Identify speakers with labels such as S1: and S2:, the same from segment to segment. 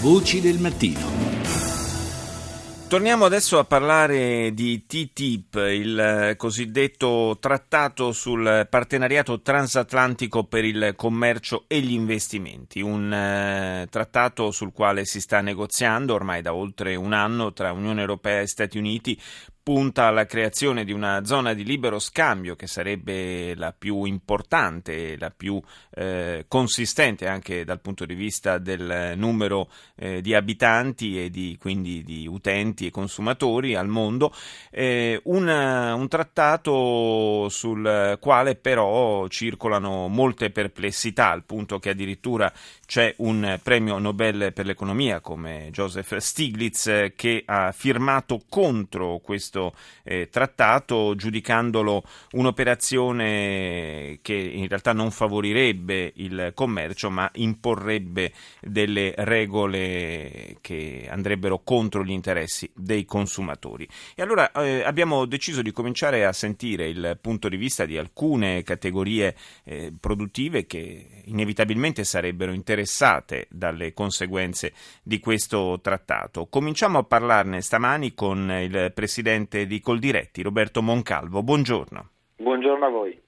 S1: Voci del mattino.
S2: Torniamo adesso a parlare di TTIP, il cosiddetto trattato sul partenariato transatlantico per il commercio e gli investimenti, un eh, trattato sul quale si sta negoziando ormai da oltre un anno tra Unione Europea e Stati Uniti punta alla creazione di una zona di libero scambio che sarebbe la più importante, la più eh, consistente anche dal punto di vista del numero eh, di abitanti e di, quindi di utenti e consumatori al mondo, eh, una, un trattato sul quale però circolano molte perplessità, al punto che addirittura c'è un premio Nobel per l'economia come Joseph Stiglitz che ha firmato contro questo questo eh, trattato, giudicandolo un'operazione che in realtà non favorirebbe il commercio, ma imporrebbe delle regole che andrebbero contro gli interessi dei consumatori. E allora eh, abbiamo deciso di cominciare a sentire il punto di vista di alcune categorie eh, produttive che inevitabilmente sarebbero interessate dalle conseguenze di questo trattato. Cominciamo a parlarne stamani con il presidente presidente di Coldiretti, Roberto Moncalvo. Buongiorno.
S3: Buongiorno a voi.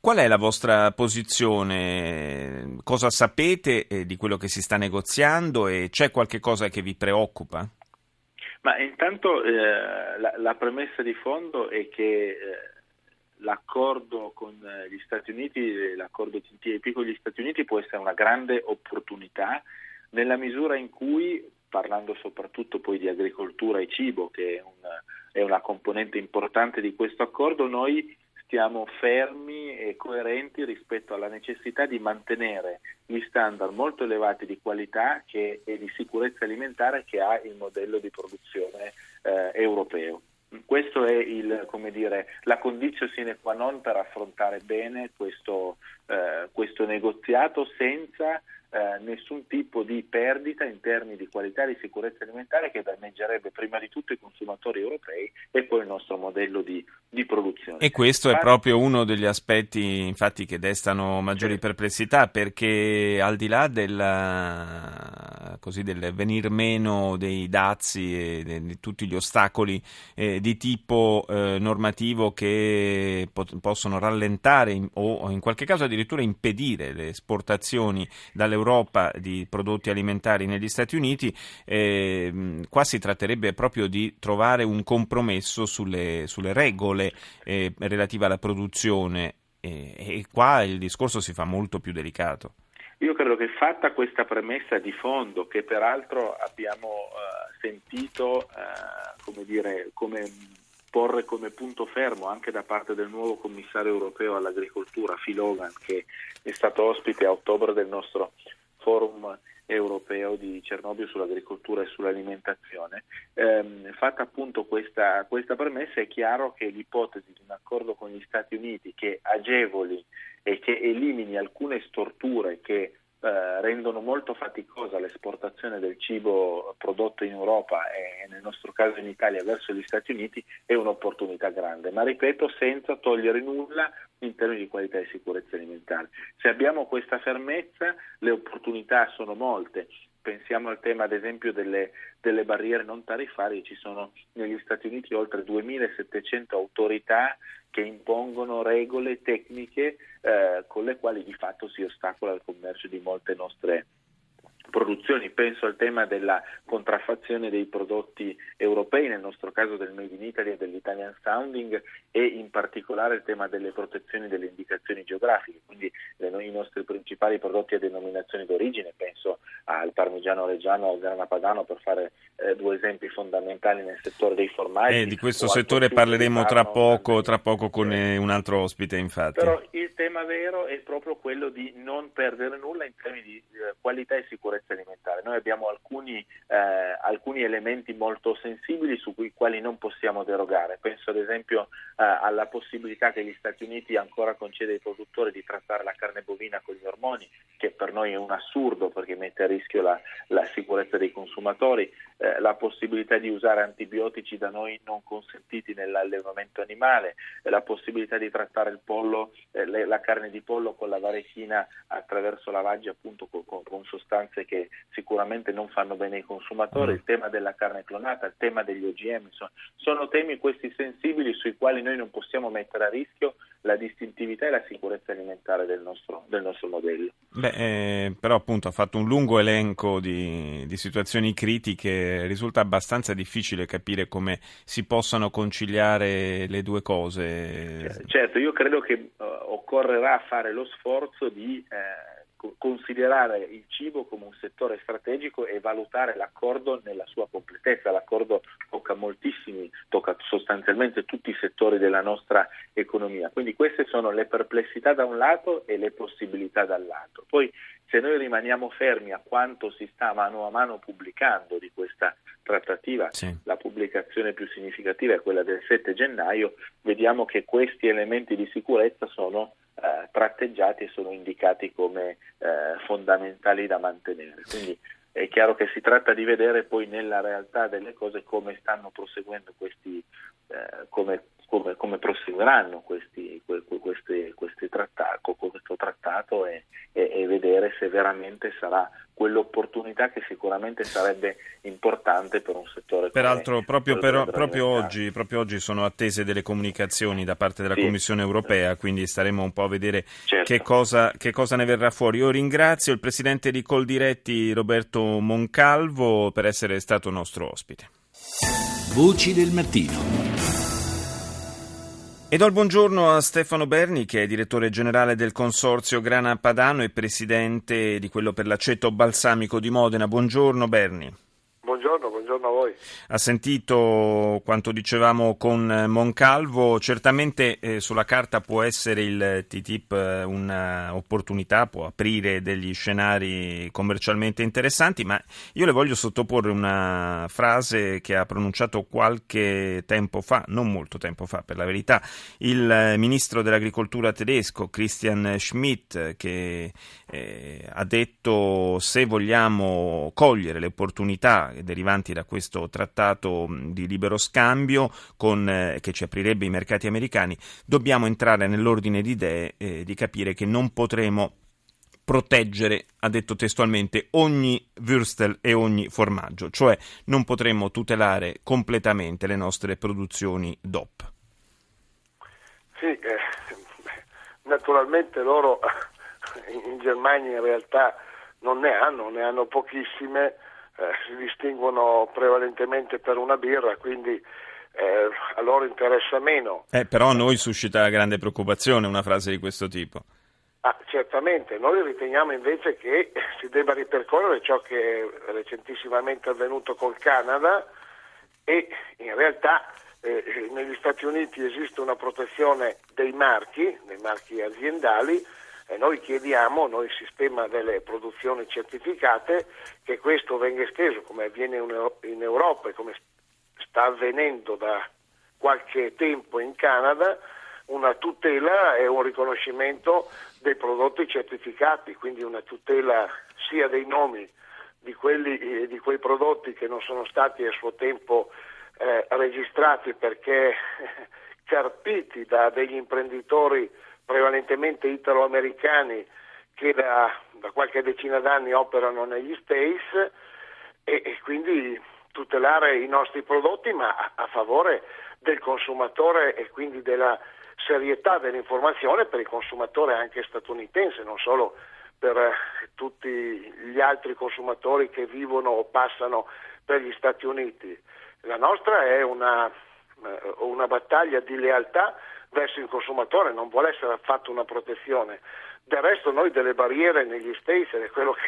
S2: Qual è la vostra posizione? Cosa sapete eh, di quello che si sta negoziando e c'è qualche cosa che vi preoccupa?
S3: Ma intanto eh, la, la, premessa di fondo è che eh, l'accordo con gli Stati Uniti, l'accordo TTIP con gli Stati Uniti può essere una grande opportunità nella misura in cui, parlando soprattutto poi di agricoltura e cibo, che è un è una componente importante di questo accordo, noi stiamo fermi e coerenti rispetto alla necessità di mantenere gli standard molto elevati di qualità che, e di sicurezza alimentare che ha il modello di produzione eh, europeo. Questa è il, dire, la condizione sine qua non per affrontare bene questo, eh, questo negoziato senza eh, nessun tipo di perdita in termini di qualità e di sicurezza alimentare che danneggerebbe prima di tutto i consumatori europei e poi il nostro modello di, di produzione.
S2: E questo è proprio uno degli aspetti infatti che destano maggiori perplessità perché al di là della, così, del venir meno dei dazi e di tutti gli ostacoli eh, di tipo eh, normativo che pot- possono rallentare in, o in qualche caso addirittura impedire le esportazioni dall'Europa di prodotti alimentari negli Stati Uniti, eh, qua si tratterebbe proprio di trovare un compromesso sulle, sulle regole eh, relative alla produzione e qua il discorso si fa molto più delicato.
S3: Io credo che fatta questa premessa di fondo, che peraltro abbiamo uh, sentito uh, come, dire, come porre come punto fermo anche da parte del nuovo commissario europeo all'agricoltura, Phil Hogan, che è stato ospite a ottobre del nostro forum europeo di Cernobbio sull'agricoltura e sull'alimentazione. Eh, fatta appunto questa, questa premessa è chiaro che l'ipotesi di un accordo con gli Stati Uniti che agevoli e che elimini alcune storture che eh, rendono molto faticosa l'esportazione del cibo prodotto in Europa e nel nostro caso in Italia verso gli Stati Uniti è un'opportunità grande, ma ripeto senza togliere nulla in termini di qualità e sicurezza alimentare. Se abbiamo questa fermezza le opportunità sono molte, pensiamo al tema ad esempio delle, delle, barriere non tariffarie, ci sono negli Stati Uniti oltre 2700 autorità che impongono regole tecniche eh, con le quali di fatto si ostacola il commercio di molte nostre produzioni, penso al tema della contraffazione dei prodotti europei, nel nostro caso del Made in Italy e dell'Italian Sounding e in particolare il tema delle protezioni delle indicazioni geografiche, quindi i nostri principali prodotti a denominazione d'origine, penso al parmigiano reggiano o al grana padano per fare eh, due esempi fondamentali nel settore dei formaggi.
S2: Eh, di questo settore parleremo tra poco, tra poco, con eh, un altro ospite infatti.
S3: Però tema vero è proprio quello di non perdere nulla in termini di eh, qualità e sicurezza alimentare. Noi abbiamo alcuni, eh, alcuni elementi molto sensibili su cui quali non possiamo derogare. Penso ad esempio eh, alla possibilità che gli Stati Uniti ancora concede ai produttori di trattare la carne bovina con gli ormoni, noi è un assurdo perché mette a rischio la, la sicurezza dei consumatori, eh, la possibilità di usare antibiotici da noi non consentiti nell'allevamento animale, la possibilità di trattare il pollo, eh, sostituire la carne di pollo con la varechina attraverso lavaggi appunto con, con sostanze che sicuramente non fanno bene ai consumatori, mm. il tema della carne clonata, il tema degli OGM, sono, sono temi questi sensibili sui quali noi non possiamo mettere a rischio la distintività e la sicurezza alimentare del nostro, del nostro modello.
S2: Beh, eh, però appunto ha fatto un lungo elenco di, di, situazioni critiche, risulta abbastanza difficile capire come si possano conciliare le due cose.
S3: Certo, io credo che uh, occorrerà fare lo sforzo di... Eh, considerare il cibo come un settore strategico e valutare l'accordo nella sua completezza. L'accordo tocca moltissimi, tocca sostanzialmente tutti i settori della nostra economia. Quindi queste sono le perplessità da un lato e le possibilità dall'altro. Poi se noi rimaniamo fermi a quanto si sta mano a mano pubblicando di questa trattativa, sì. la pubblicazione più significativa è quella del 7 gennaio, vediamo che questi elementi di sicurezza sono eh, tratteggiati e sono indicati come eh, fondamentali da mantenere. Quindi è chiaro che si tratta di vedere poi nella realtà delle cose come stanno proseguendo questi, eh, come, come, come, proseguiranno questi, que, questi, questi trattati, questo trattato e, e, e vedere se veramente sarà quell'opportunità che sicuramente sarebbe importante per un settore
S2: Peraltro proprio, però, proprio, oggi, proprio, oggi, sono attese delle comunicazioni da parte della sì. Commissione europea, quindi staremo un po' a vedere certo. che, cosa, che, cosa, ne verrà fuori. Io ringrazio il Presidente di Coldiretti Roberto Moncalvo per essere stato nostro ospite. Voci del mattino. E do il buongiorno a Stefano Berni, che è direttore generale del Consorzio Grana Padano e presidente di quello per l'aceto balsamico di Modena. Buongiorno Berni.
S1: Buongiorno, buongiorno a voi.
S2: Ha sentito quanto dicevamo con Moncalvo, certamente eh, sulla carta può essere il TTIP eh, un'opportunità, può aprire degli scenari commercialmente interessanti, ma io le voglio sottoporre una frase che ha pronunciato qualche tempo fa, non molto tempo fa per la verità, il ministro dell'agricoltura tedesco Christian Schmidt che eh, ha detto se vogliamo cogliere le opportunità derivanti da questo trattato di libero scambio con, eh, che ci aprirebbe i mercati americani, dobbiamo entrare nell'ordine di idee eh, di capire che non potremo proteggere, ha detto testualmente, ogni würstel e ogni formaggio, cioè non potremo tutelare completamente le nostre produzioni DOP.
S1: Sì, eh, naturalmente loro in Germania in realtà non ne hanno, ne hanno pochissime, si distinguono prevalentemente per una birra, quindi eh, a loro interessa meno.
S2: Eh, però a noi suscita grande preoccupazione una frase di questo tipo.
S1: Ah, certamente, noi riteniamo invece che si debba ripercorrere ciò che è recentissimamente avvenuto col Canada e in realtà eh, negli Stati Uniti esiste una protezione dei marchi, dei marchi aziendali, e noi chiediamo, noi sistema delle produzioni certificate, che questo venga esteso come avviene in Europa e come sta avvenendo da qualche tempo in Canada, una tutela e un riconoscimento dei prodotti certificati, quindi una tutela sia dei nomi di, quelli, di quei prodotti che non sono stati a suo tempo eh, registrati perché carpiti da degli imprenditori prevalentemente italo-americani che da, da, qualche decina d'anni operano negli States e, e quindi tutelare i nostri prodotti ma a, a, favore del consumatore e quindi della serietà dell'informazione per il consumatore anche statunitense, non solo per eh, tutti gli altri consumatori che vivono o passano per gli Stati Uniti. La nostra è una, eh, una battaglia di lealtà verso il consumatore, non vuole essere affatto una protezione. Del resto noi delle barriere negli States, ed è quello che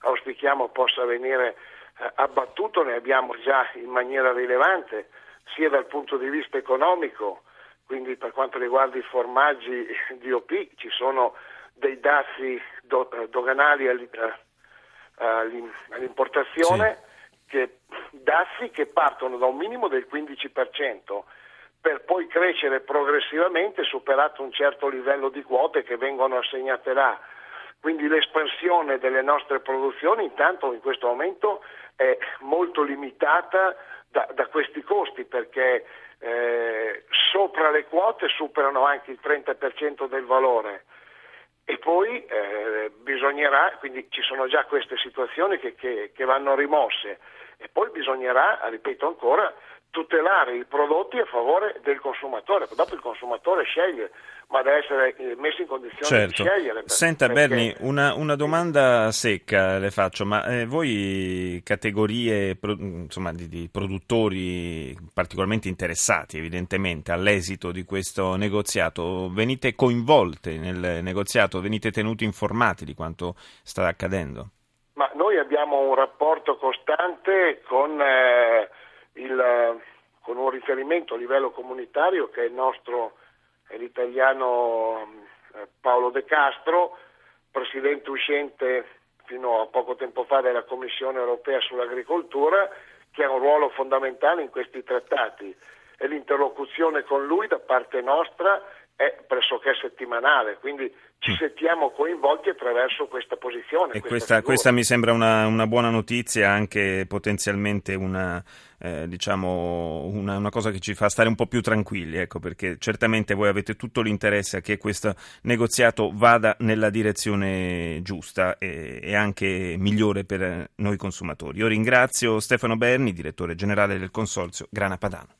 S1: auspichiamo possa venire eh, abbattuto, ne abbiamo già in maniera rilevante, sia dal punto di vista economico, quindi per quanto riguarda i formaggi DOP ci sono dei dazi do, eh, doganali eh, all'importazione, sì. che, dazi che partono da un minimo del 15% per poi crescere progressivamente superato un certo livello di quote che vengono assegnate là. Quindi l'espansione delle nostre produzioni intanto in questo momento è molto limitata da, da questi costi perché eh, sopra le quote superano anche il 30% del valore e poi eh, bisognerà, quindi ci sono già queste situazioni che, che, che vanno rimosse e poi bisognerà, ripeto ancora, tutelare i prodotti a favore del consumatore, dopo il consumatore sceglie, ma deve essere eh, messo in condizione
S2: certo.
S1: di scegliere.
S2: Senta perché... Berni, una, una, domanda secca le faccio, ma eh, voi categorie pro, insomma, di, di, produttori particolarmente interessati evidentemente all'esito di questo negoziato, venite coinvolte nel negoziato, venite tenuti informati di quanto sta accadendo?
S1: Ma noi abbiamo un rapporto costante con... Eh, il, con un riferimento a livello comunitario che è il nostro, è l'italiano eh, Paolo De Castro, presidente uscente fino a poco tempo fa della Commissione europea sull'agricoltura, che ha un ruolo fondamentale in questi trattati. E l'interlocuzione con lui da parte nostra è pressoché settimanale, quindi ci mm. sentiamo coinvolti attraverso questa posizione.
S2: E questa, questa, mi sembra una, una, buona notizia, anche potenzialmente una, eh, diciamo una, una, cosa che ci fa stare un po' più tranquilli, ecco, perché certamente voi avete tutto l'interesse a che questo negoziato vada nella direzione giusta e, e anche migliore per noi consumatori. Io ringrazio Stefano Berni, direttore generale del consorzio Grana Padano.